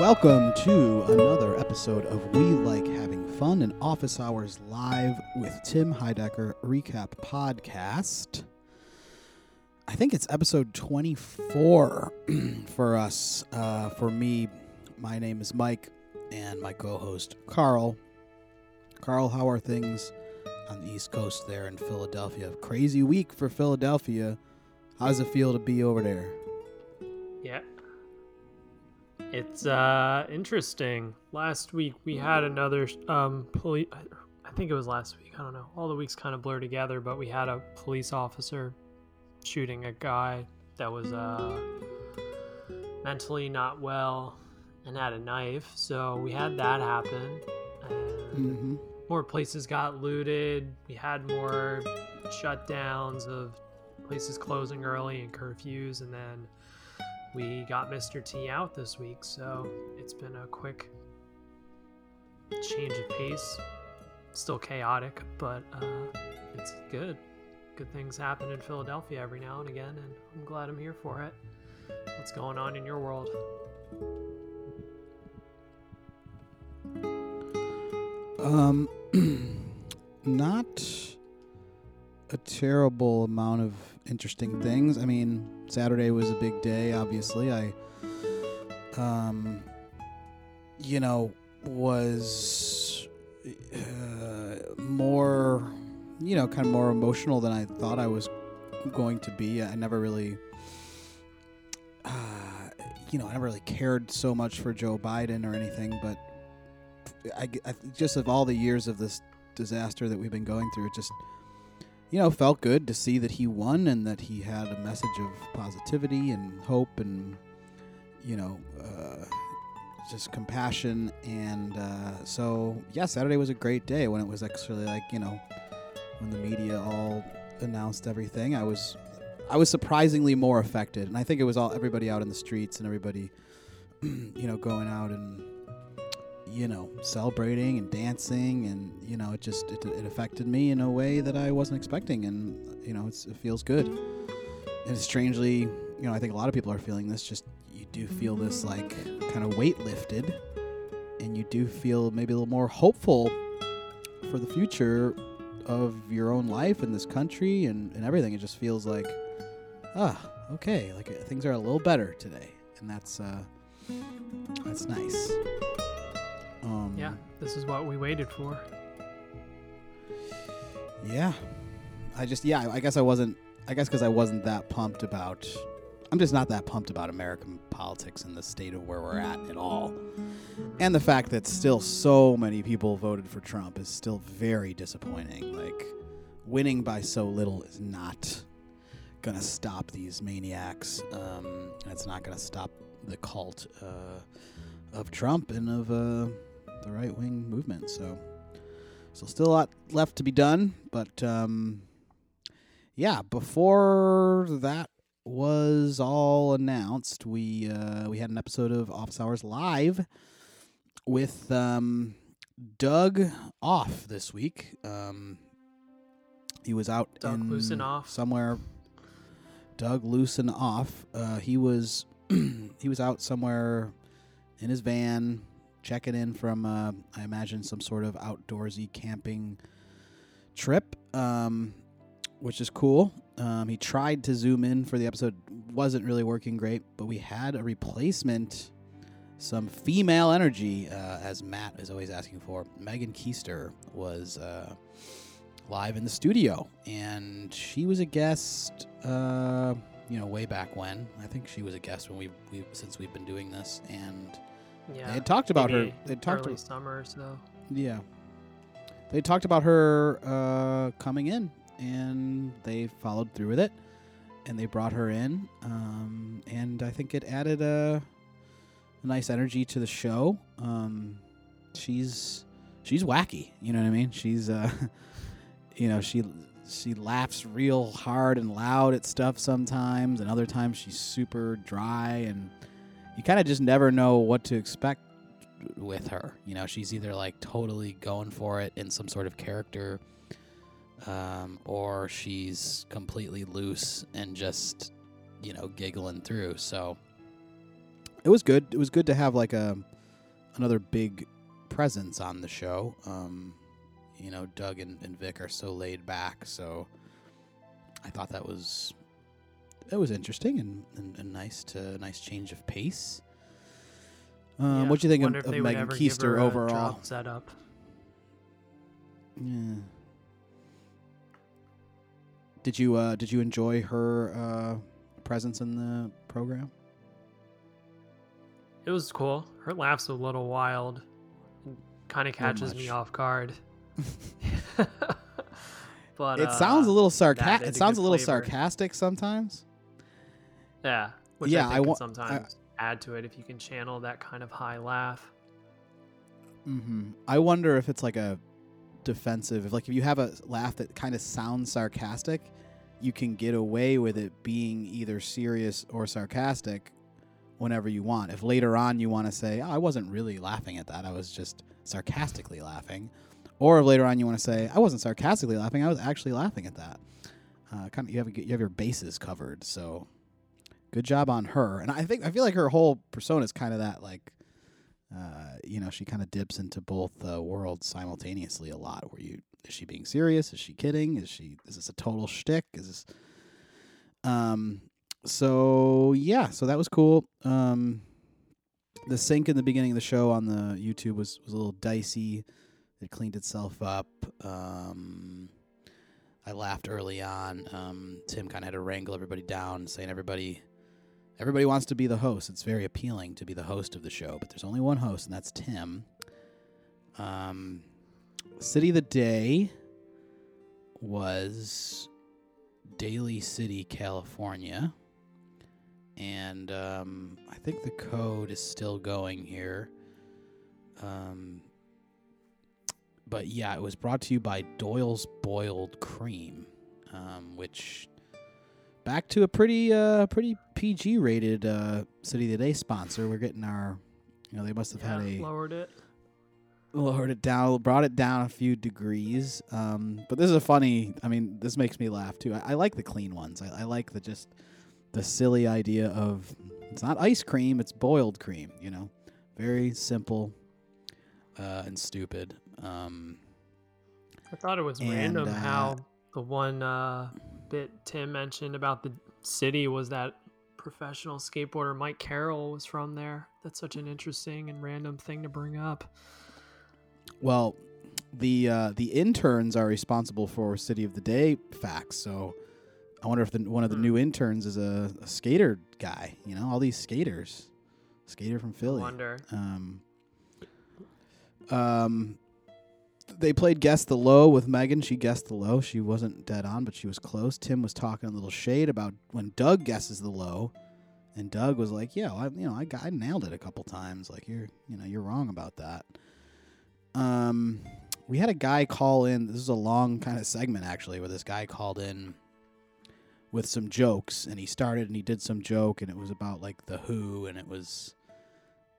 Welcome to another episode of We Like Having Fun and Office Hours Live with Tim Heidecker Recap Podcast. I think it's episode 24 for us. Uh, for me, my name is Mike, and my co host, Carl. Carl, how are things on the East Coast there in Philadelphia? Crazy week for Philadelphia. How does it feel to be over there? Yeah. It's uh interesting. Last week we had another um police I think it was last week. I don't know. All the weeks kind of blur together, but we had a police officer shooting a guy that was uh mentally not well and had a knife. So we had that happen. Mm-hmm. more places got looted. We had more shutdowns of places closing early and curfews, and then we got Mr. T out this week. So it's been a quick change of pace. Still chaotic, but uh, it's good. Good things happen in Philadelphia every now and again, and I'm glad I'm here for it. What's going on in your world? Um, not a terrible amount of interesting things. I mean, Saturday was a big day. Obviously, I, um, you know, was uh, more, you know, kind of more emotional than I thought I was going to be. I never really. Uh, you know, I never really cared so much for Joe Biden or anything, but I, I just of all the years of this disaster that we've been going through, it just you know felt good to see that he won and that he had a message of positivity and hope and you know uh, just compassion and uh, so yeah, Saturday was a great day when it was actually like you know when the media all announced everything. I was I was surprisingly more affected, and I think it was all everybody out in the streets and everybody you know going out and you know, celebrating and dancing, and you know, it just it, it affected me in a way that I wasn't expecting, and you know, it feels good. And strangely, you know, I think a lot of people are feeling this. Just you do feel this like kind of weight lifted, and you do feel maybe a little more hopeful for the future of your own life in this country and, and everything. It just feels like, ah, okay, like things are a little better today, and that's uh, that's nice. Um, Yeah, this is what we waited for. Yeah. I just yeah, I guess I wasn't I guess cuz I wasn't that pumped about I'm just not that pumped about American politics and the state of where we're at at all. And the fact that still so many people voted for Trump is still very disappointing. Like winning by so little is not going to stop these maniacs. Um, and it's not going to stop the cult uh, of Trump and of uh, the right wing movement. So so still a lot left to be done, but um, yeah. Before that was all announced, we uh, we had an episode of Office Hours Live with um, Doug off this week. Um, he was out Doug in Lussenhop. somewhere. Doug Lussenhop. Uh, he was he was out somewhere in his van checking in from uh, I imagine some sort of outdoorsy camping trip, um, which is cool. Um, he tried to zoom in for the episode, wasn't really working great, but we had a replacement, some female energy, uh, as Matt is always asking for. Megan Koester was uh, live in the studio, and she was a guest. Uh, you know, way back when. I think she was a guest when we we since we've been doing this, and Yeah. they had talked about her. They talked early about summer, so yeah. They talked about her uh, coming in, and they followed through with it, and they brought her in, um, and I think it added a, a nice energy to the show. Um, she's she's wacky, you know what I mean? She's uh, you know she she laughs real hard and loud at stuff sometimes, and other times she's super dry, and you kind of just never know what to expect with her. You know, she's either like totally going for it in some sort of character, um, or she's completely loose and just, you know, giggling through. So it was good. It was good to have like a another big presence on the show. Um, you know, Doug and, and Vic are so laid back, so I thought that was it was interesting and, and, and nice to nice change of pace. Um, Yeah, what do you think of, of Megan Koester overall? setup. Yeah. Did you uh, did you enjoy her uh, presence in the program? It was cool. Her laugh's a little wild. Kind of catches me off guard. but it uh, sounds a little that sarcastic. It sounds a little flavor. sarcastic sometimes. Yeah, which Yeah, I I think wa- can sometimes add to it if you can channel that kind of high laugh. hmm I wonder if it's like a defensive. If like if you have a laugh that kind of sounds sarcastic, you can get away with it being either serious or sarcastic whenever you want. If later on you want to say, oh, "I wasn't really laughing at that. I was just sarcastically laughing," or if later on you want to say, "I wasn't sarcastically laughing. I was actually laughing at that." Uh, kind of you have you have your bases covered. So good job on her. And I think I feel like her whole persona is kind of that like uh, you know, she kind of dips into both uh, worlds simultaneously a lot. Where you is she being serious? Is she kidding? Is she is this a total shtick? Is this um so yeah, so that was cool. Um the sync in the beginning of the show on the YouTube was was a little dicey. It cleaned itself up. Um I laughed early on. Um Tim kind of had to wrangle everybody down, saying everybody everybody wants to be the host. It's very appealing to be the host of the show, but there's only one host, and that's Tim. Um, city of the day was Daly City, California, and um, I think the code is still going here. Um, but yeah, it was brought to you by Doyle's Boiled Cream, um, which back to a pretty uh pretty PG rated uh City of the Day sponsor. We're getting our you know, they must have Yeah, had a lowered it. lowered it down, brought it down a few degrees. Um, but this is a funny. I mean, this makes me laugh too. I, I like the clean ones. I, I like the just the silly idea of it's not ice cream; it's boiled cream. You know, very simple uh, and stupid. Um, I thought it was And, random uh, how the one bit Tim mentioned about the city was that professional skateboarder Mike Carroll was from there. That's such an interesting and random thing to bring up. well, the uh, the interns are responsible for City of the Day facts. So I wonder if the, one of the Hmm. new interns is a, a skater guy. You know, all these skaters, skater from I Philly. wonder. Um, um, they played guess the low with Megan. She guessed the low. She wasn't dead on, but she was close. Tim was talking a little shade about when Doug guesses the low, and Doug was like, "Yeah, well, I, you know, I, I nailed it a couple times. Like you're, you know, you're wrong about that." Um, we had a guy call in. This is a long kind of segment actually, where this guy called in with some jokes, and he started and he did some joke, and it was about like the Who, and it was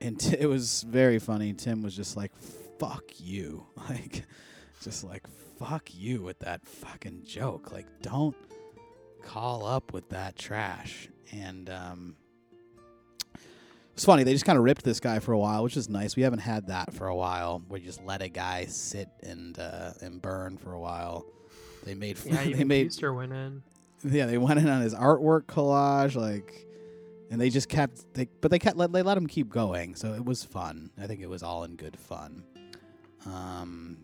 and t- it was very funny. Tim was just like, "Fuck you," like, just like, "Fuck you" with that fucking joke. Like, don't call up with that trash. And um, it's funny. They just kind of ripped this guy for a while, which is nice. We haven't had that for a while. We just let a guy sit and uh, and burn for a while. They made Yeah, they made Easter went in. yeah, they went in on his artwork collage, like, and they just kept they, but they kept let they let him keep going, so it was fun. I think it was all in good fun. Um,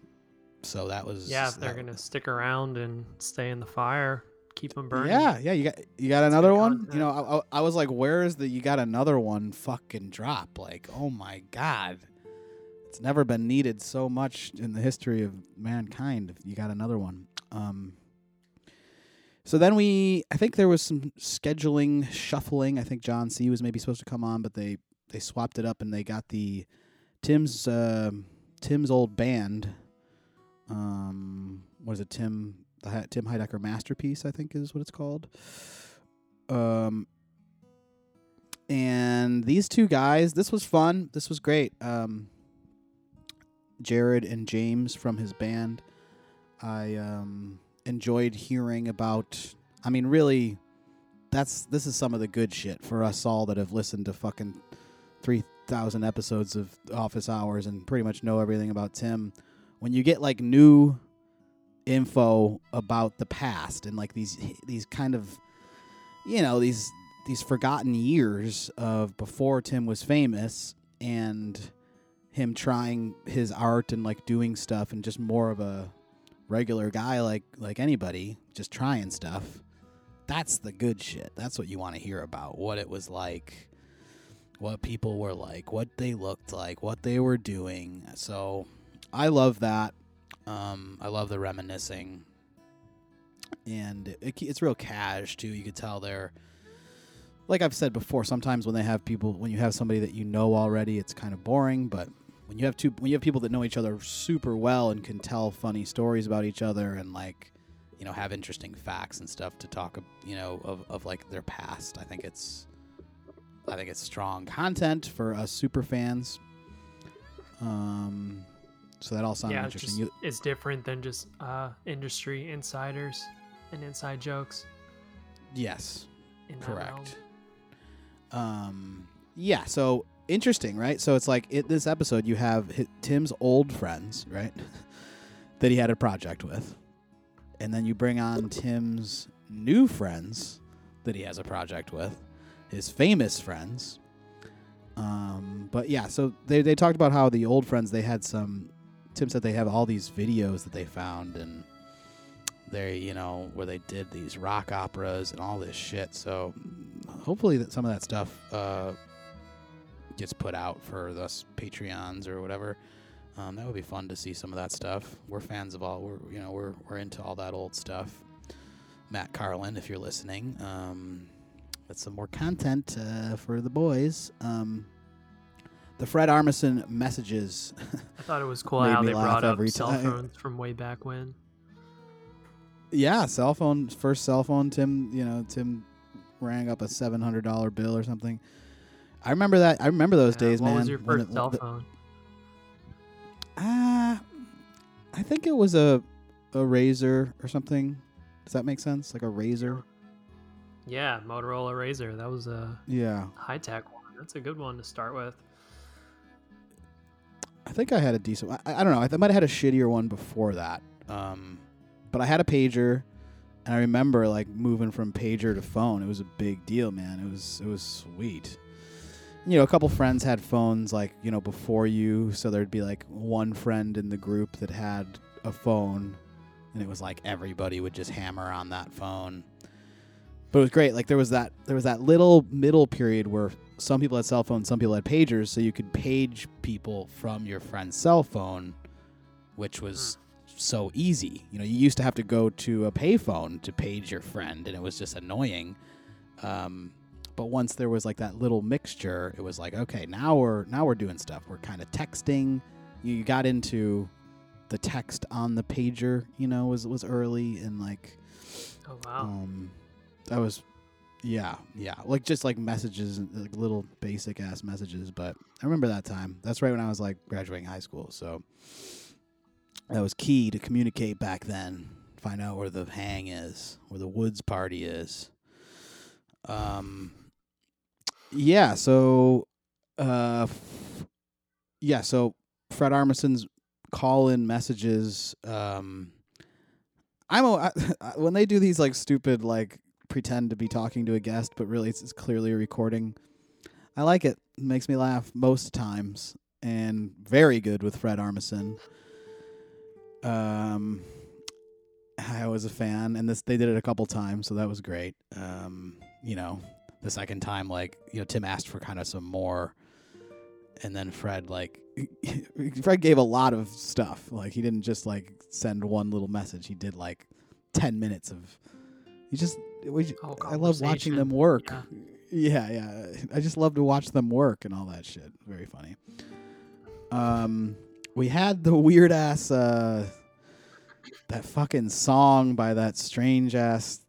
so that was Yeah, if they're that- gonna stick around and stay in the fire, keep them burning. Yeah, yeah, you got you got That's another one. You know, I, I, I was like, where is the you got another one? Fucking drop! Like, oh my god, it's never been needed so much in the history of mankind. If you got another one, um. So then we, I think there was some scheduling shuffling. I think John C was maybe supposed to come on, but they they swapped it up and they got the Tim's uh, Tim's old band. Um, what is it? Tim the Tim Heidecker masterpiece, I think is what it's called. Um, and these two guys, this was fun. This was great. Um, Jared and James from his band. I um, enjoyed hearing about. I mean, really, that's this is some of the good shit for us all that have listened to fucking three thousand episodes of Office Hours and pretty much know everything about Tim, when you get like new info about the past and like these these kind of you know these these forgotten years of before Tim was famous and him trying his art and like doing stuff and just more of a regular guy like like anybody just trying stuff that's the good shit. That's what you want to hear about what it was like what people were like what they looked like what they were doing. So i love that. Um, i love the reminiscing. And it, it's real cash too. You could tell they're like i've said before sometimes when they have people when you have somebody that you know already it's kind of boring but when you have two when you have people that know each other super well and can tell funny stories about each other and like you know have interesting facts and stuff to talk you know of, of like their past i think it's i think it's strong content for us super fans um so that all sounds yeah, interesting just, it's different than just uh, industry insiders and inside jokes. yes that realm. correct um yeah so interesting right? So it's like in this episode you have tim's old friends right that he had a project with. And then you bring on tim's new friends that he has a project with his famous friends. Um but yeah so they, they talked about how the old friends they had some tim said they have all these videos that they found and they you know where they did these rock operas and all this shit. So hopefully that some of that stuff uh, gets put out for us patreons or whatever um, that would be fun to see some of that stuff we're fans of all we're you know we're, we're into all that old stuff matt carlin if you're listening um, that's some more content uh, for the boys um, the fred armisen messages I thought it was cool how they brought up cell time. phones from way back when. Yeah, cell phone first cell phone. Tim, you know, Tim rang up a seven hundred dollar bill or something. I remember that. I remember those Yeah, days, what man. was your first it- cell the- phone? Ah, I think it was a a razor or something. Does that make sense? Like a razor? Yeah, Motorola Razr. That was a Yeah, high tech one. That's a good one to start with. I think I had a decent. I, I don't know. I, I might have had a shittier one before that. Um, but I had a pager, and I remember like moving from pager to phone. It was a big deal, man. It was it was sweet. You know, a couple friends had phones like you know before you, so there'd be like one friend in the group that had a phone, and it was like everybody would just hammer on that phone. But it was great. Like there was that there was that little middle period where some people had cell phones, some people had pagers, so you could page people from your friend's cell phone, which was so easy. You know, you used to have to go to a payphone to page your friend, and it was just annoying. Um, but once there was like that little mixture, it was like, okay, now we're now we're doing stuff. We're kind of texting. You got into the text on the pager. You know, was was early and like Oh wow. um, that was, yeah, yeah, like just like messages, like little basic ass messages. But I remember that time. That's right when I was like graduating high school. So that was key to communicate back then. Find out where the hang is, where the woods party is. Um, yeah. So, uh, f- yeah. So Fred Armisen's call-in messages. Um, I'm a, I, when they do these like stupid like pretend to be talking to a guest, but really it's, it's clearly a recording. I like it. It makes me laugh most times, and very good with Fred Armisen. Um, I was a fan, and this they did it a couple times, so that was great. Um, you know, the second time, like you know, Tim asked for kind of some more, and then Fred like Fred gave a lot of stuff. Like he didn't just like send one little message. He did like ten minutes of. He just we. Whole I love watching them work. Yeah. Yeah, yeah. I just love to watch them work and all that shit. Very funny. Um, we had the weird ass uh, that fucking song by that strange ass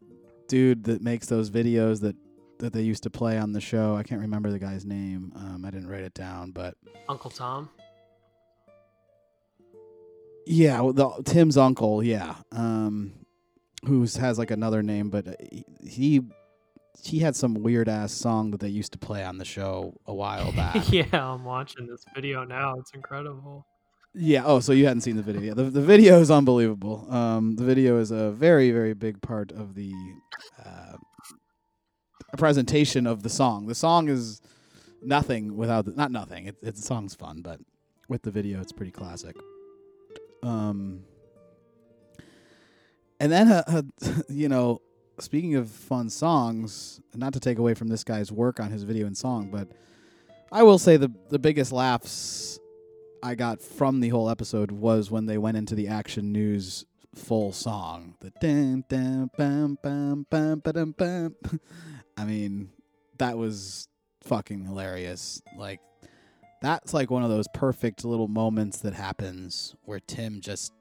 dude that makes those videos that that they used to play on the show. I can't remember the guy's name. Um, I didn't write it down, but Uncle Tom. yeah, the, Tim's uncle. Yeah, um, who's has like another name, but uh, he, he he had some weird ass song that they used to play on the show a while back. yeah, I'm watching this video now. It's incredible. Yeah. Oh, so you hadn't seen the video? Yeah, the the video is unbelievable. Um, the video is a very very big part of the uh, presentation of the song. The song is nothing without the, not nothing. It, it the song's fun, but with the video, it's pretty classic. Um, and then uh, uh, you know, speaking of fun songs, not to take away from this guy's work on his video and song, but I will say the the biggest laughs I got from the whole episode was when they went into the action news full song. The dun, dun, bum, bum, bum, ba-dum, bum. I mean, that was fucking hilarious. Like that's like one of those perfect little moments that happens where Tim just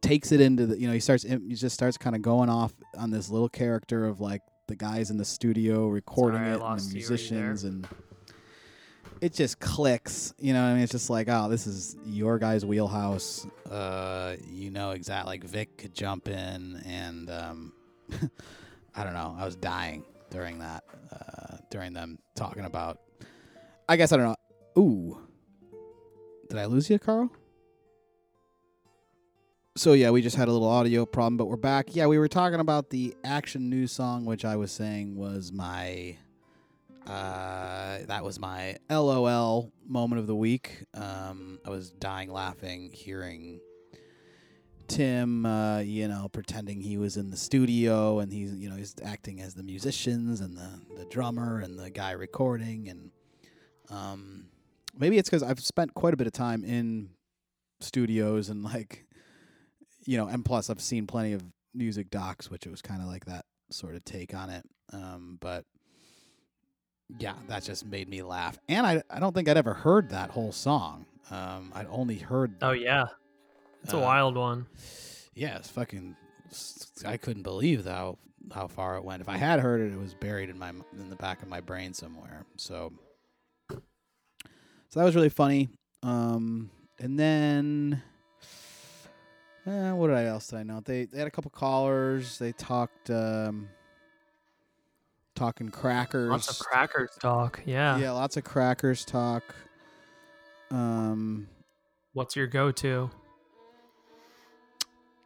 takes it into the you know he starts he just starts kind of going off on this little character of like the guys in the studio recording Sorry, it and the you. Are you there? musicians and it just clicks you know i mean it's just like oh this is your guy's wheelhouse uh you know exactly like vic could jump in and um i don't know. I was dying during that uh during them talking about i guess i don't know. Ooh. Did i lose you carl? So yeah we just had a little audio problem but we're back. Yeah we were talking about the action news song which i was saying was my uh, that was my LOL moment of the week. Um, I was dying laughing hearing Tim, uh, you know, pretending he was in the studio and he's, you know, he's acting as the musicians and the, the drummer and the guy recording. And um, maybe it's because I've spent quite a bit of time in studios and like, you know, and plus I've seen plenty of music docs, which it was kind of like that sort of take on it. Um, but yeah, that just made me laugh. And I, I don't think I'd ever heard that whole song. Um, I'd only heard. Oh yeah, it's a uh, wild one. Yeah, it's fucking. I couldn't believe how how far it went. If I had heard it, it was buried in my in the back of my brain somewhere. So, so that was really funny. Um, and then, uh, what did I else did I know? They they had a couple callers. They talked. Um, talking crackers. Lots of crackers talk. Yeah. Yeah, lots of crackers talk. Um, What's your go-to?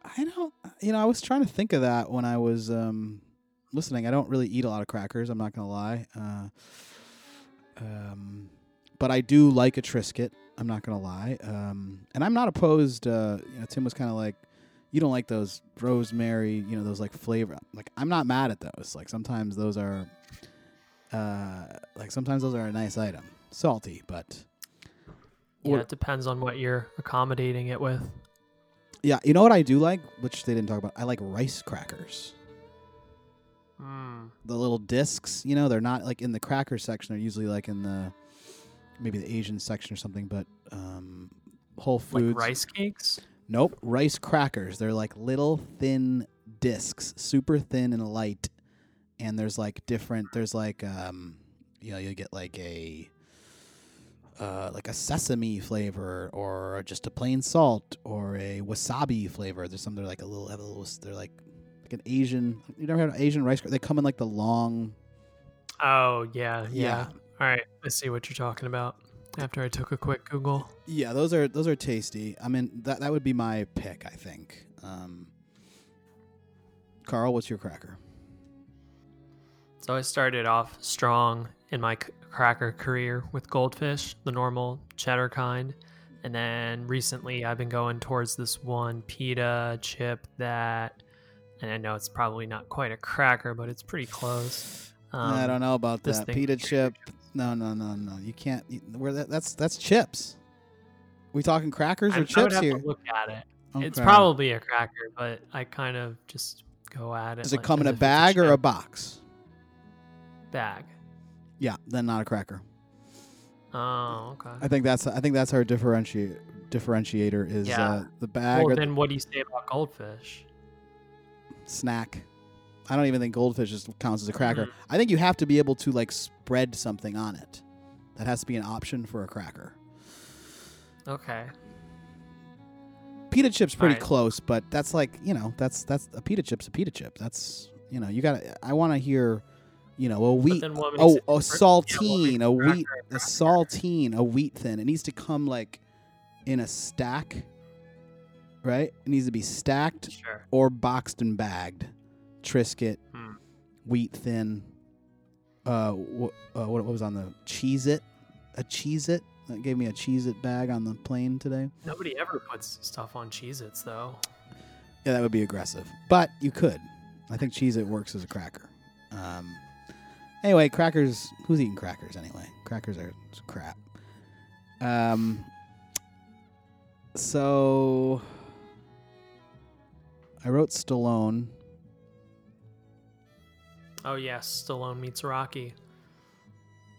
I don't. You know, I was trying to think of that when I was um listening. I don't really eat a lot of crackers. I'm not gonna lie. Uh, um, but I do like a Triscuit. I'm not gonna lie. Um, and I'm not opposed. Uh, you know, Tim was kind of like, you don't like those rosemary. You know, those like flavor. Like I'm not mad at those. Like sometimes those are, uh, like sometimes those are a nice item. Salty, but Yeah, it depends on what you're accommodating it with. Yeah. You know what I do like, which they didn't talk about. I like rice crackers. Mm. the little discs. You know, they're not like in the cracker section. They're usually like in the maybe the Asian section or something. But um, Whole Foods. Like rice cakes. Nope, rice crackers. They're like little thin discs, super thin and light. And there's like different. There's like um, you know, you get like a. Uh, like a sesame flavor, or just a plain salt, or a wasabi flavor. There's some. They're like a little. Have a little. They're like like an Asian. You never had an Asian rice? They come in like the long. Oh yeah, yeah. Yeah. All right, I see what you're talking about. After I took a quick Google. Yeah, those are those are tasty. I mean, that that would be my pick. I think. Um, Carl, what's your cracker? So I started off strong in my c- cracker career with goldfish, the normal cheddar kind. And then recently I've been going towards this one pita chip that, and I know it's probably not quite a cracker, but it's pretty close. Um, I don't know about that thing- pita chip. No, no, no, no. You can't. You, where that, that's that's chips. We talking crackers I, or I chips have here? look at it. It's probably a cracker, but I kind of just go at it. Does it like come in a bag or a box? bag? Yeah, then not a cracker. Oh, okay. I think that's I think that's our differentiate differentiator is Yeah. uh, the bag Well, then what do you say about goldfish? snack. I don't even think goldfish is, counts as a cracker. Mhm. I think you have to be able to like spread something on it. That has to be an option for a cracker. Okay. Pita chip's pretty Alright. close, but that's like you know that's that's a pita chip's a pita chip. That's you know you got to I want to hear You know, a wheat. Oh, a different- yeah, saltine, a wheat, a saltine, a wheat thin. It needs to come like in a stack, right? It needs to be stacked Sure. or boxed and bagged. Triscuit, Hmm. wheat thin. Uh, wh- uh, what, what was on the Cheez-It? A Cheez-It that gave me a Cheez-It bag on the plane today. Nobody ever puts stuff on Cheez-Its though. Yeah, that would be aggressive, but you could. I think Cheez-It works as a cracker. Um, anyway, crackers. Who's eating crackers anyway? Crackers are crap. Um, so I wrote Stallone. Oh yes, Stallone meets Rocky.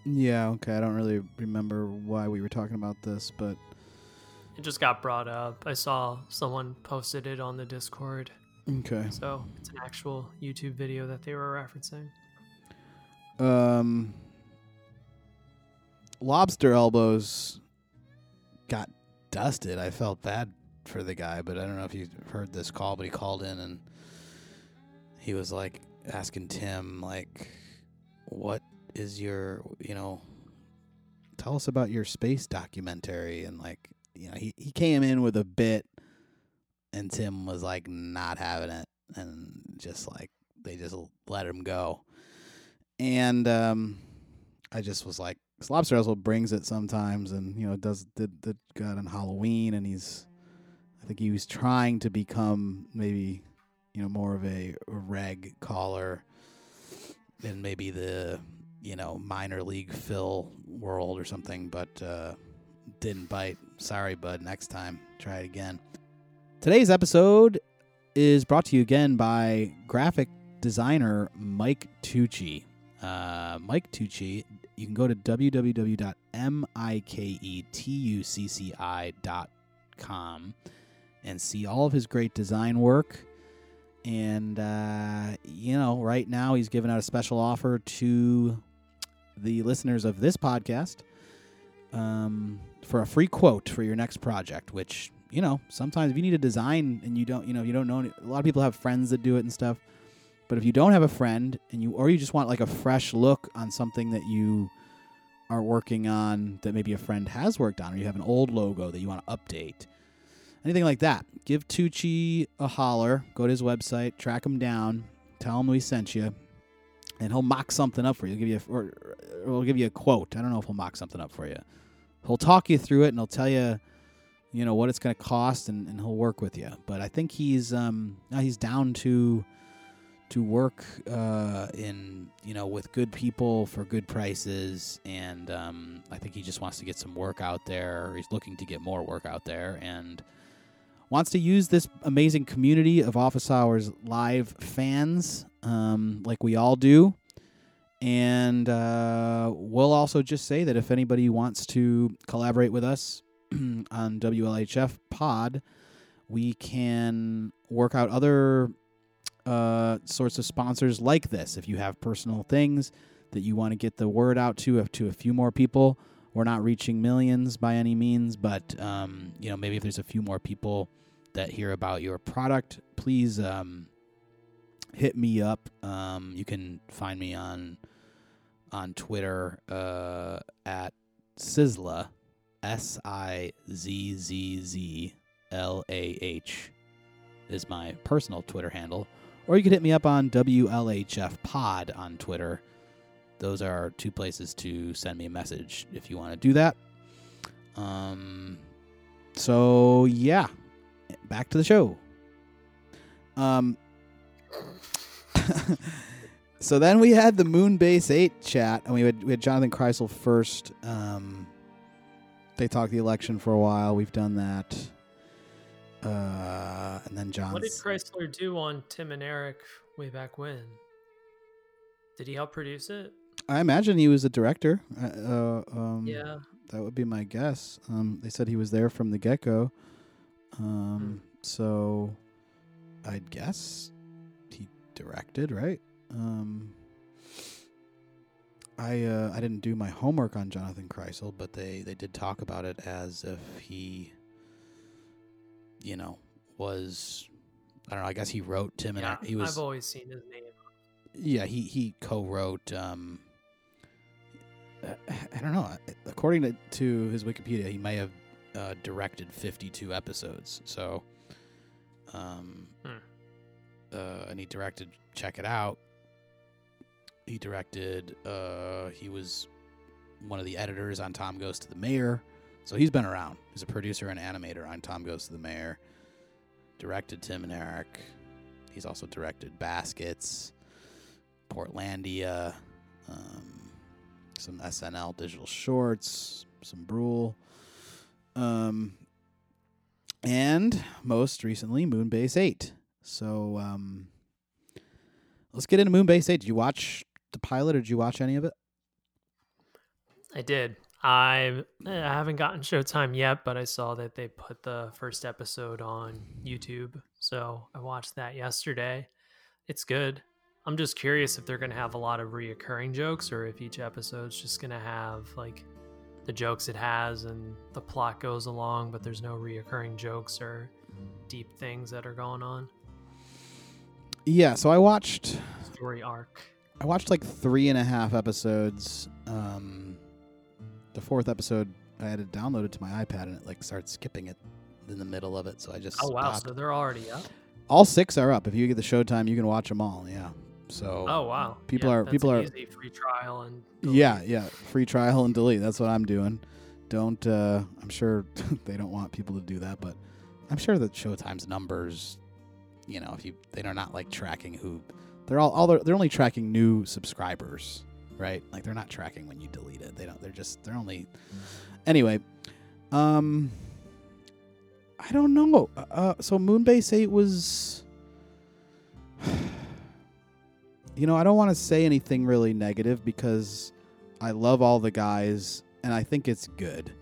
Yeah, okay. I don't really remember why we were talking about this, but It just got brought up. I saw someone posted it on the Discord, okay. so it's an actual YouTube video that they were referencing. Um, lobster elbows got dusted. I felt bad for the guy, but I don't know if you heard this call, but he called in and he was like asking Tim, like, what is your, you know, tell us about your space documentary. And like, you know, he, he came in with a bit and Tim was like not having it and just like, they just let him go and um, I just was like, Lobster Russell brings it sometimes, and you know does did did good on Halloween, and he's, I think he was trying to become maybe, you know, more of a reg caller, in maybe the, you know, minor league Phil world or something, but uh, didn't bite. Sorry, bud. Next time, try it again. Today's episode is brought to you again by graphic designer Mike Tucci. Uh, Mike Tucci. You can go to www.miketucci.com and see all of his great design work. And, uh, you know, right now he's giving out a special offer to the listeners of this podcast um, for a free quote for your next project, which, you know, sometimes if you need a design and you don't, you know, you don't know, any, a lot of people have friends that do it and stuff. But if you don't have a friend and you, or you just want like a fresh look on something that you are working on that maybe a friend has worked on, or you have an old logo that you want to update, anything like that, give Tucci a holler. Go to his website, track him down, tell him we sent you, and he'll mock something up for you. He'll give you, a, or, or he'll give you a quote. I don't know if he'll mock something up for you. He'll talk you through it and he'll tell you, you know, what it's going to cost, and, and he'll work with you. But I think he's um he's down to to work uh, in you know with good people for good prices, and um, I think he just wants to get some work out there. He's looking to get more work out there, and wants to use this amazing community of Office Hours live fans, um, like we all do. And uh, we'll also just say that if anybody wants to collaborate with us on WLHF Pod, we can work out other uh, sorts of sponsors like this. If you have personal things that you want to get the word out to to a few more people, we're not reaching millions by any means, but um, you know maybe if there's a few more people that hear about your product, please um, hit me up. Um, you can find me on on Twitter uh, at Sizzla, S I Z Z Z L A H is my personal Twitter handle. Or you can hit me up on WLHF Pod on Twitter. Those are two places to send me a message if you want to do that. Um, so yeah, back to the show. Um, so then we had the Moonbase Eight chat, and we had we had Jonathan Krisel first. Um, they talked the election for a while. We've done that. Uh, and then John. What did Chrysler do on Tim and Eric way back when? Did he help produce it? I imagine he was a director. Uh, uh, um, yeah. that would be my guess. Um, they said he was there from the get go. Um, so I'd guess he directed, right? Um, I uh, I didn't do my homework on Jonathan Krisel, but they, they did talk about it as if he, you know, was I don't know. I guess he wrote Tim and Yeah, Eric- he was I've always seen his name Yeah, he he co-wrote. Um, I don't know. According to, to his Wikipedia, he may have uh, directed 52 episodes. So, um, Hmm. uh, and he directed. Check it out. He directed. Uh, he was one of the editors on Tom Goes to the Mayor. So he's been around. He's a producer and animator on Tom Goes to the Mayor. Directed Tim and Eric. He's also directed Baskets, Portlandia, um, some SNL digital shorts, some Brule, um, and most recently Moonbase Eight. So um, let's get into Moonbase Eight. Did you watch the pilot, or did you watch any of it? I did. I I haven't gotten Showtime yet, but I saw that they put the first episode on YouTube, so I watched that yesterday. It's good. I'm just curious if they're gonna have a lot of reoccurring jokes, or if each episode's just gonna have like the jokes it has and the plot goes along, but there's no reoccurring jokes or deep things that are going on. Yeah. So I watched. Story arc. I watched like three and a half episodes. Um, the fourth episode, I had it downloaded to my iPad, and it like started skipping it in the middle of it. So I just Oh wow, stopped. so they're already up. all six are up. If you get the Showtime, you can watch them all. Yeah. So Oh wow, People Yeah, are- people are- easy free trial and yeah, yeah, free trial and delete. That's what I'm doing. Don't. uh I'm sure they don't want people to do that, but I'm sure that Showtime's numbers, you know, if you they're not like tracking who they're all all they're, they're only tracking new subscribers, right? Like they're not tracking when you delete it. They don't. They're just they're only. Anyway, um, I don't know. Uh, Uh, so Moonbase Eight was. You know, I don't want to say anything really negative because I love all the guys and I think it's good.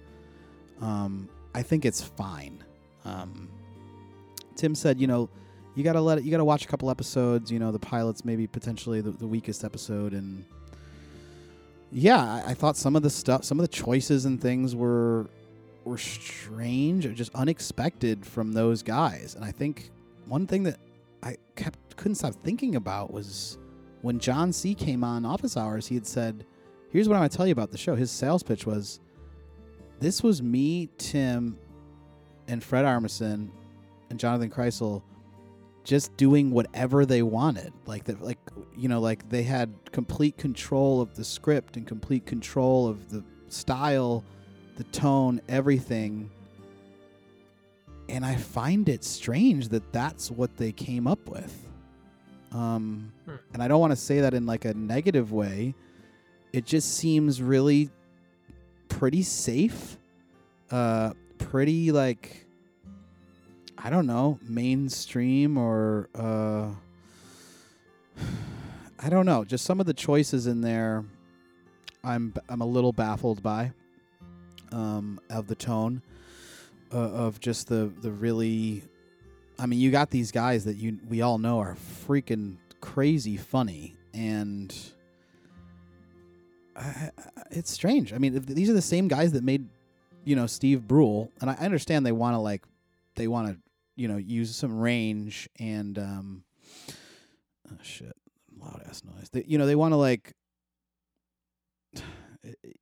Um, I think it's fine. Um, Tim said, you know, you gotta let it. You gotta watch a couple episodes. You know, the pilot's maybe potentially the, the weakest episode, and yeah, I, thought some of the stuff, some of the choices and things were were strange or just unexpected from those guys. And I think one thing that I kept couldn't stop thinking about was when John C came on Office Hours. He had said, "Here's what I'm gonna tell you about the show." His sales pitch was, "This was me, Tim, and Fred Armisen, and Jonathan Krisel." just doing whatever they wanted like that like you know like they had complete control of the script and complete control of the style the tone everything. And i find it strange that that's what they came up with. Um Hmm. and i don't want to say that in like a negative way. It just seems really pretty safe uh pretty like I don't know, mainstream or uh I don't know, just some of the choices in there I'm I'm a little baffled by um of the tone uh, of just the the really I mean, you got these guys that you we all know are freaking crazy funny and I, I- it's strange. I mean, these are the same guys that made, you know, Steve Brule, and I I understand they want to like, they want to, you know, use some range and, um, oh shit, loud ass noise. They, you know, they want to like, you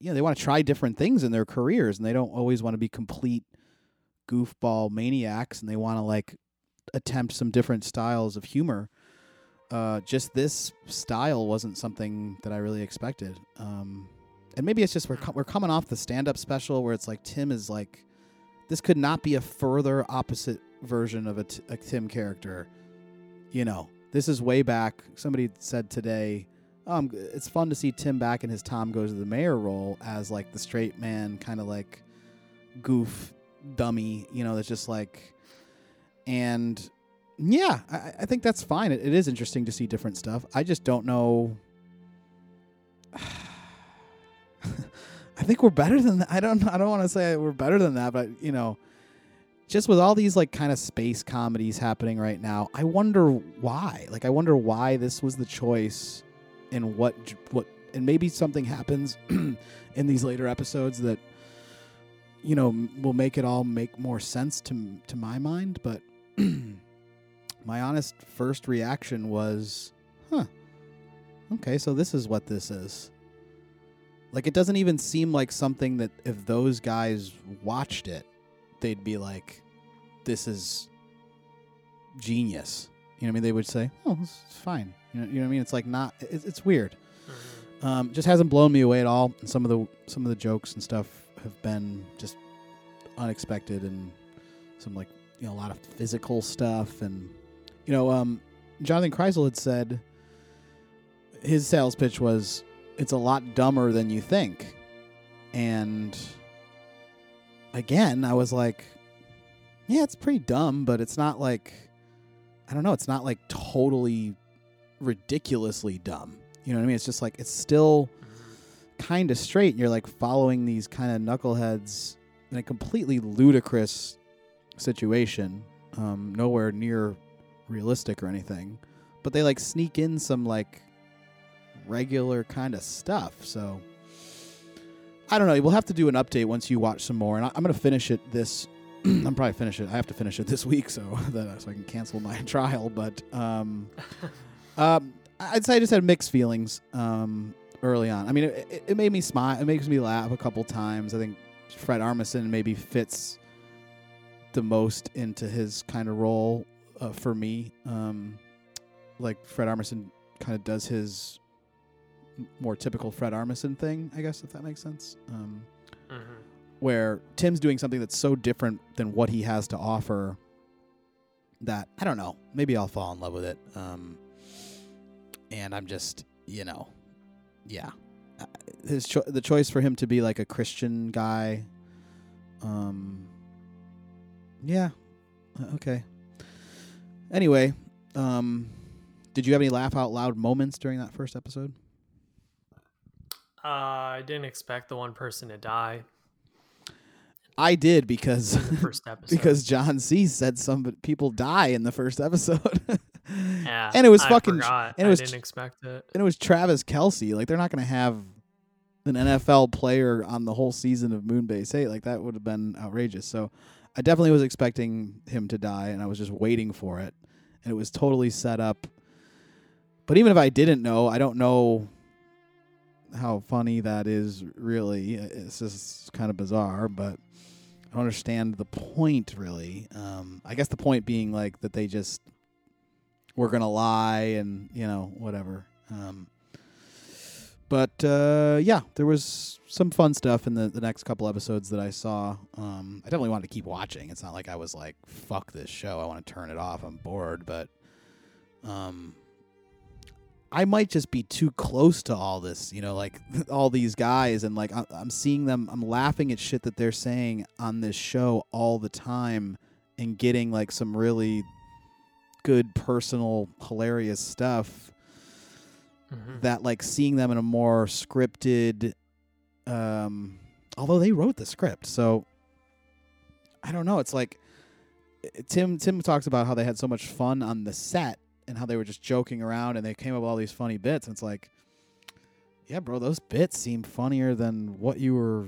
know, they want to try different things in their careers, and they don't always want to be complete goofball maniacs, and they want to like attempt some different styles of humor. Uh, just this style wasn't something that I really expected. Um, and maybe it's just we're we're coming off the stand up special where it's like Tim is like, this could not be a further opposite version of a, t- a Tim character. You know, this is way back. Somebody said today, um, it's fun to see Tim back in his Tom Goes to the Mayor role as like the straight man, kind of like goof dummy. You know, that's just like, and yeah, I, I think that's fine. It, it is interesting to see different stuff. I just don't know. I think we're better than that. I don't. I don't want to say we're better than that, but you know, just with all these like kind of space comedies happening right now, I wonder why. Like, I wonder why this was the choice, and what what, and maybe something happens in these later episodes that you know will make it all make more sense to to my mind. But my honest first reaction was, huh, okay, so this is what this is. Like it doesn't even seem like something that if those guys watched it, they'd be like, "This is genius." You know what I mean? They would say, "Oh, it's fine." You know, you know what I mean? It's like not. It's, it's weird. Mhm. Um, just hasn't blown me away at all. And some of the some of the jokes and stuff have been just unexpected and some like you know a lot of physical stuff and you know um, Jonathan Krisel had said his sales pitch was it's a lot dumber than you think and again I was like yeah it's pretty dumb but it's not like I don't know it's not like totally ridiculously dumb. You know what I mean? It's just like it's still kind of straight and you're like following these kind of knuckleheads in a completely ludicrous situation um, nowhere near realistic or anything but they like sneak in some like regular kind of stuff so i don't know we'll have to do an update once you watch some more and I, i'm gonna finish it this i'm probably finish it i have to finish it this week so that so i can cancel my trial but um um, I'd say I just had mixed feelings um, early on. I mean, it, it, made me smile. It makes me laugh a couple times. I think Fred Armisen maybe fits the most into his kind of role uh, for me. Um, like Fred Armisen kind of does his more typical Fred Armisen thing, I guess, if that makes sense. Um, Mhm. where Tim's doing something that's so different than what he has to offer that I don't know. Maybe I'll fall in love with it. Um, and I'm just, you know, yeah. Uh, His cho- the choice for him to be like a Christian guy. Um, yeah. Uh, Okay. Anyway, um, did you have any laugh out loud moments during that first episode? Uh, I didn't expect the one person to die I did because first episode. because John C said some people die in the first episode. yeah, and it was I fucking- forgot. and it was I didn't expect it. and it was Travis Kelce. Like they're not going to have an NFL player on the whole season of Moonbase 8. Like that would have been outrageous. So I definitely was expecting him to die and I was just waiting for it. And it was totally set up. But even if I didn't know, I don't know how funny that is really. It's just kind of bizarre, but I don't understand the point really. Um, I guess the point being like that they just were gonna lie and you know whatever. Um, but uh, yeah, there was some fun stuff in the, the next couple episodes that I saw. Um, I definitely wanted to keep watching. It's not like I was like, "Fuck this show," I want to turn it off. I'm bored, but um, I might just be too close to all this, you know, like all these guys, and like I'm seeing them. I'm laughing at shit that they're saying on this show all the time, and getting like some really good, personal, hilarious stuff Mhm. that like seeing them in a more scripted um although they wrote the script so i don't know it's like tim tim talks about how they had so much fun on the set and how they were just joking around and they came up with all these funny bits and it's like yeah bro those bits seem funnier than what you were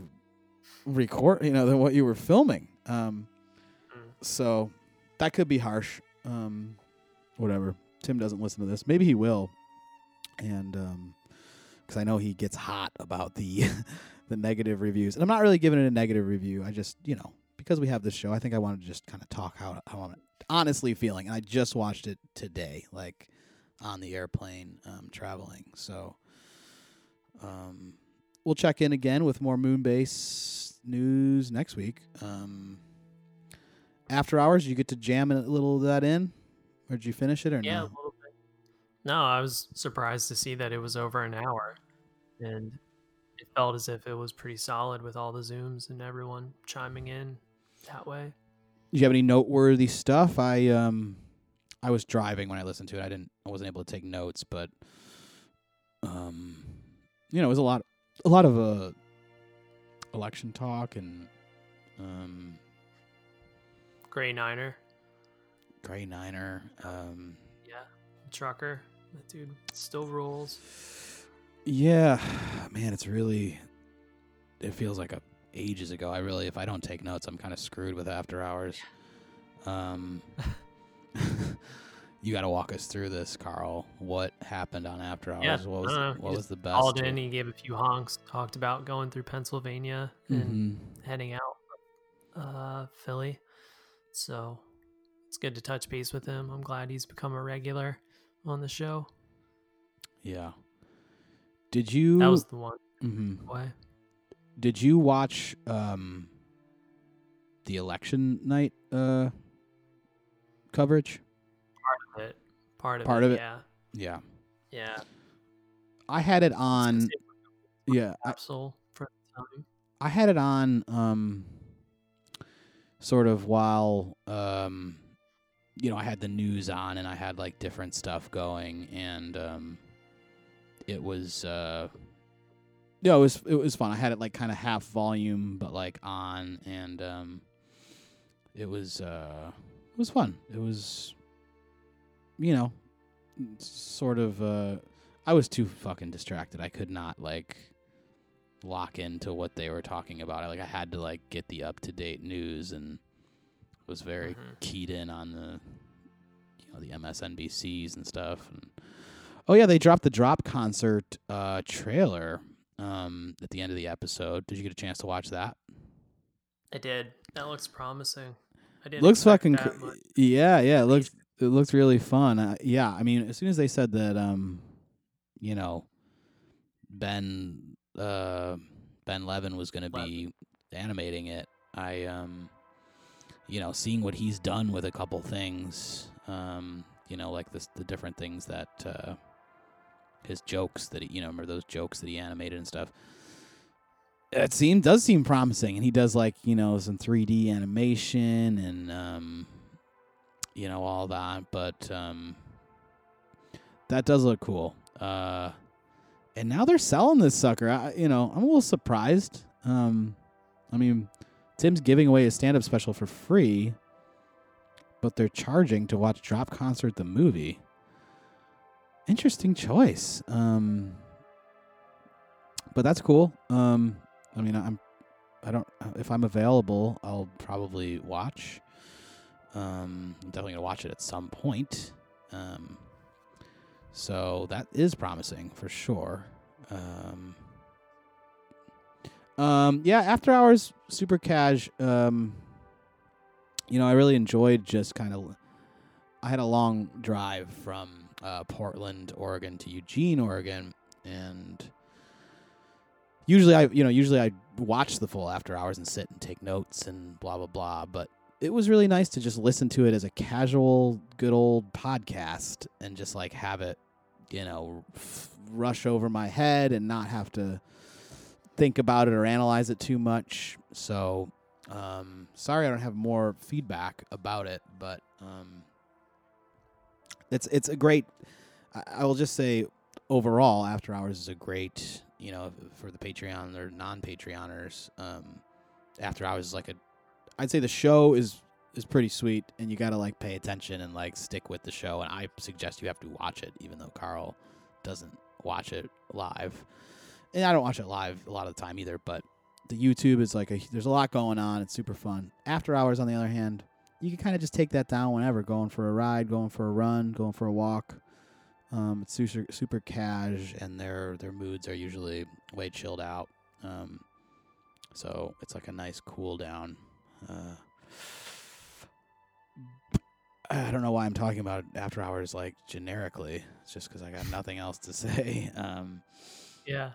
record you know than what you were filming. Um Mm. so that could be harsh. Um whatever. Tim doesn't listen to this. Maybe he will. And um because i know he gets hot about the the negative reviews. And i'm not really giving it a negative review. I just you know because we have this show i think i wanted to just kind of talk how, how i'm honestly feeling and i just watched it today like on the airplane um traveling so um we'll check in again with more moonbase news next week. Um after hours you get to jam a little of that in or did you finish it or Yeah, a no? little bit. No, I was surprised to see that it was over an hour, and it felt as if it was pretty solid with all the zooms and everyone chiming in that way. Do you have any noteworthy stuff? I um I was driving when I listened to it. I didn't I wasn't able to take notes, but um you know, it was a lot a lot of uh election talk and um Gray Niner, Gray Niner. Um yeah, trucker, that dude still rules. yeah, man, it's really it feels like a ages ago. I really if I don't take notes, I'm kind of screwed with after hours. Um you got to walk us through this, Carl. What happened on After Hours? Yeah, what was know. what was the best? Called in, he gave a few honks, talked about going through Pennsylvania and Mhm. heading out uh Philly. So it's good to touch base with him. I'm glad he's become a regular on the show. Yeah. Did you? That was the one Mhm. way. Did you watch um the election night uh coverage? Part of it. Part of Part it. of it? Yeah. Yeah. Yeah. I had it on. Yeah, I, Capsule for the time. I had it on um sort of while um you know, I had the news on and I had like different stuff going and um it was uh yeah, it was it was fun. I had it like kind of half volume but like on and um it was uh it was fun. It was you know, sort of uh I was too fucking distracted. I could not like lock into what they were talking about. I like I had to like get the up to date news and was very Mhm. keyed in on the you know the MSNBCs and stuff. And oh yeah, they dropped the Drop concert uh, trailer um, at the end of the episode. Did you get a chance to watch that? I did. That looks promising. I didn't looks fucking that cr- yeah yeah. It looks it looks really fun. Uh, yeah, I mean, as soon as they said that, um, you know, Ben uh, Ben Levin was going to be animating it, I um, you know, seeing what he's done with a couple things, um, you know, like this the different things that uh, his jokes that he, you know, remember those jokes that he animated and stuff. It seem does seem promising, and he does like you know some 3D animation and um, you know all that, but um, that does look cool. Uh, and now they're selling this sucker. I, you know, I'm a little surprised. Um, I mean, Tim's giving away his stand-up special for free, but they're charging to watch Drop Concert the movie. Interesting choice. Um, but that's cool. Um, I mean, I'm, I don't. If I'm available, I'll probably watch. Um, I'm definitely gonna watch it at some point. Um, so that is promising for sure. Um, um, yeah, after hours, super cash. Um, you know, I really enjoyed just kind of. I had a long drive from uh, Portland, Oregon, to Eugene, Oregon, and usually I, you know, usually I watch the full after hours and sit and take notes and blah blah blah. But it was really nice to just listen to it as a casual, good old podcast and just like have it, you know, f- rush over my head and not have to think about it or analyze it too much. So, um, sorry I don't have more feedback about it, but um, it's it's a great. I, will just say overall, After Hours is a great, you know, for the Patreon or non-Patreoners. Um, After Hours is like a, I'd say the show is is pretty sweet, and you got to like pay attention and like stick with the show. And I suggest you have to watch it, even though Carl doesn't watch it live, and I don't watch it live a lot of the time either. But the YouTube is like a there's a lot going on. It's super fun. After Hours, on the other hand, you can kind of just take that down whenever, going for a ride, going for a run, going for a walk. Um, it's super super cash, and their their moods are usually way chilled out. Um, so it's like a nice cool down. Uh, I don't know why I'm talking about after hours like generically. It's just because I got nothing else to say. Um, Yeah.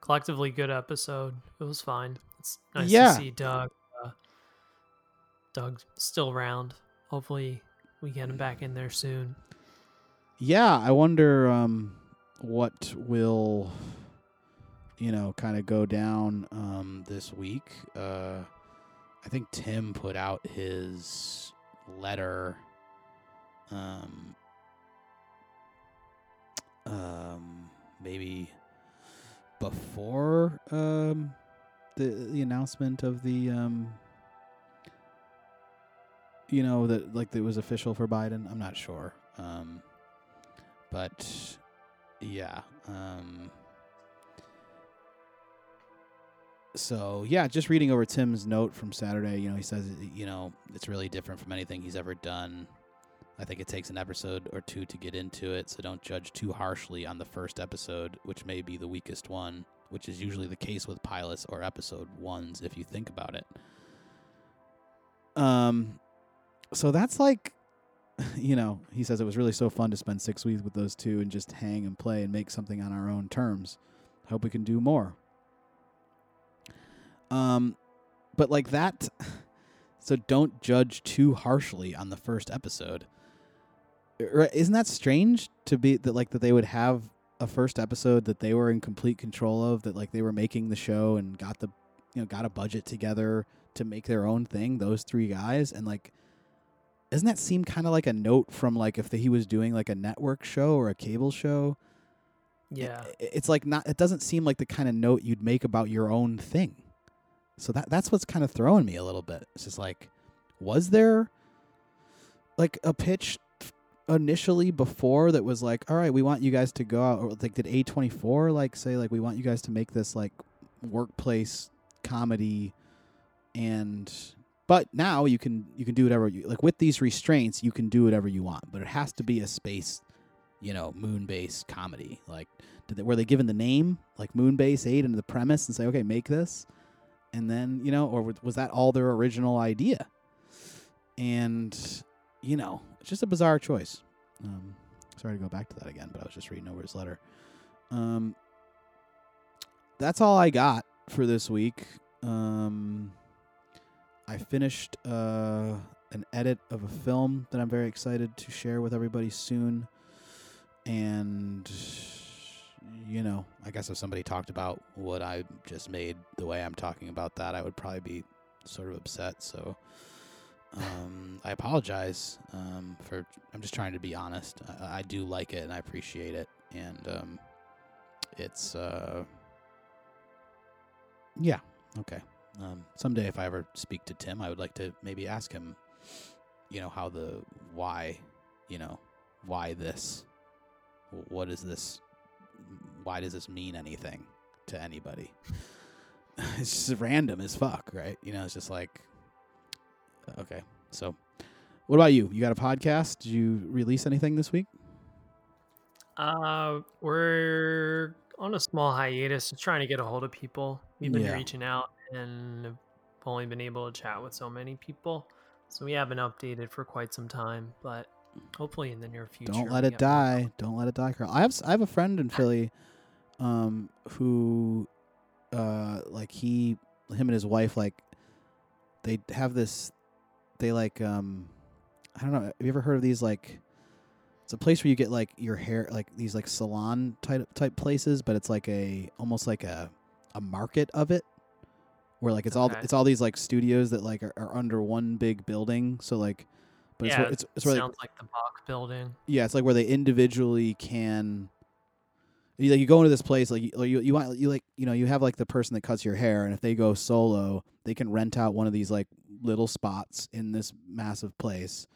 Collectively good episode. It was fine. It's nice Yeah. to see Doug. Uh, Doug still around. Hopefully we get him back in there soon. yeah, I wonder um, what will you know kind of go down um, this week. Uh, I think Tim put out his letter. Um, um, maybe before um, the the announcement of the um, you know that like that it was official for Biden. I'm not sure, um, but yeah. Um, so yeah, just reading over Tim's note from Saturday. You know, he says you know it's really different from anything he's ever done. I think it takes an episode or two to get into it, so don't judge too harshly on the first episode, which may be the weakest one, which is usually the case with pilots or episode ones if you think about it. Um so that's like you know, he says it was really so fun to spend 6 weeks with those two and just hang and play and make something on our own terms. Hope we can do more. Um but like that so don't judge too harshly on the first episode. Isn't that strange to be that like that they would have a first episode that they were in complete control of that like they were making the show and got the you know got a budget together to make their own thing those three guys and like doesn't that seem kind of like a note from like if the, he was doing like a network show or a cable show? Yeah. I- it's like not it doesn't seem like the kind of note you'd make about your own thing. So that that's what's kind of throwing me a little bit. It's just like was there like a pitch initially before that was like all right we want you guys to go out or like did a24 like say like we want you guys to make this like workplace comedy and but now you can you can do whatever you like with these restraints you can do whatever you want but it has to be a space you know moon base comedy like did they, were they given the name like moon base 8 and the premise and say, okay, make this? And then, you know, or was- was that all their original idea? And, you know, it's just a bizarre choice. Um, sorry to go back to that again, but I was just reading over his letter. Um, that's all I got for this week. Um, I finished uh, an edit of a film that I'm very excited to share with everybody soon and you know, I guess if somebody talked about what I just made the way I'm talking about that, I would probably be sort of upset. So um, I apologize um, for. I'm just trying to be honest. I, I do like it and I appreciate it, and um, it's uh, yeah okay. Um, someday, if I ever speak to Tim, I would like to maybe ask him, you know, how the why, you know, why this, what is this why does this mean anything to anybody? it's just random as fuck, right? You know, it's just like, okay. So, what about you? You got a podcast? Did you release anything this week? Uh, we're on a small hiatus, just trying to get a hold of people. We've been Yeah. reaching out and have only been able to chat with so many people, so we haven't updated for quite some time. But hopefully, in the near future, Don't let it more die. Don't let it die, Carl. I have I have a friend in Philly, um, who, uh, like he, him and his wife, like, they have this, they like, um, I don't know. Have you ever heard of these like? It's a place where you get like your hair, like these like salon type type places, but it's like a almost like a a market of it, where like it's all it's all these like studios that like are, are under one big building. So like, but yeah, where, it's it's where like, sounds like the Bach building. yeah, it's like where they individually can. You, like you go into this place, like you, you you want you like you know you have like the person that cuts your hair, and if they go solo, they can rent out one of these like little spots in this massive place,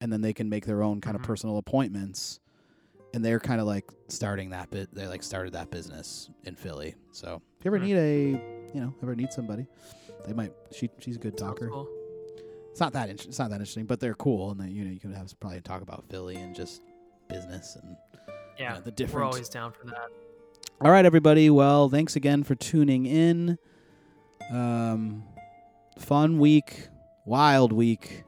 and then they can make their own kind Mhm. of personal appointments, and they're kind of like starting that bit. They like started that business in Philly. So if you ever Hmm. need a, you know, ever need somebody, they might. She she's a good talker cool. it's not that it's not that interesting, but they're cool, and then you know you can have probably talk about Philly and just business and you Yeah, know, the we're different. always down for that. All right, everybody. Well, thanks again for tuning in. Um, fun week, wild week.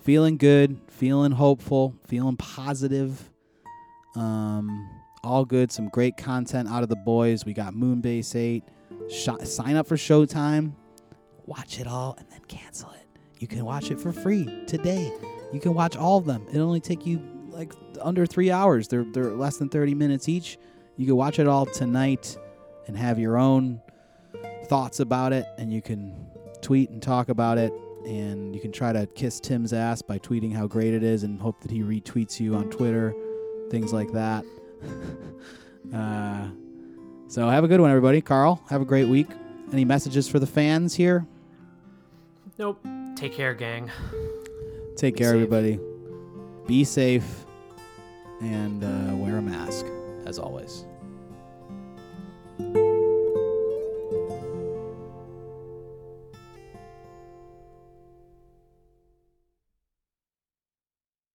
Feeling good, feeling hopeful, feeling positive. Um, all good. Some great content out of the boys. We got Moonbase Eight. Sh- sign up for Showtime. Watch it all and then cancel it. You can watch it for free today. You can watch all of them. It'll only take you like under three hours. They're they're less than thirty minutes each. You can watch it all tonight and have your own thoughts about it, and you can tweet and talk about it. And you can try to kiss Tim's ass by tweeting how great it is and hope that he retweets you on Twitter, things like that. uh, so have a good one, everybody. Carl, have a great week. Any messages for the fans here? Nope. Take care, gang. Take Be care, safe. everybody. Be safe and uh, wear a mask, as always.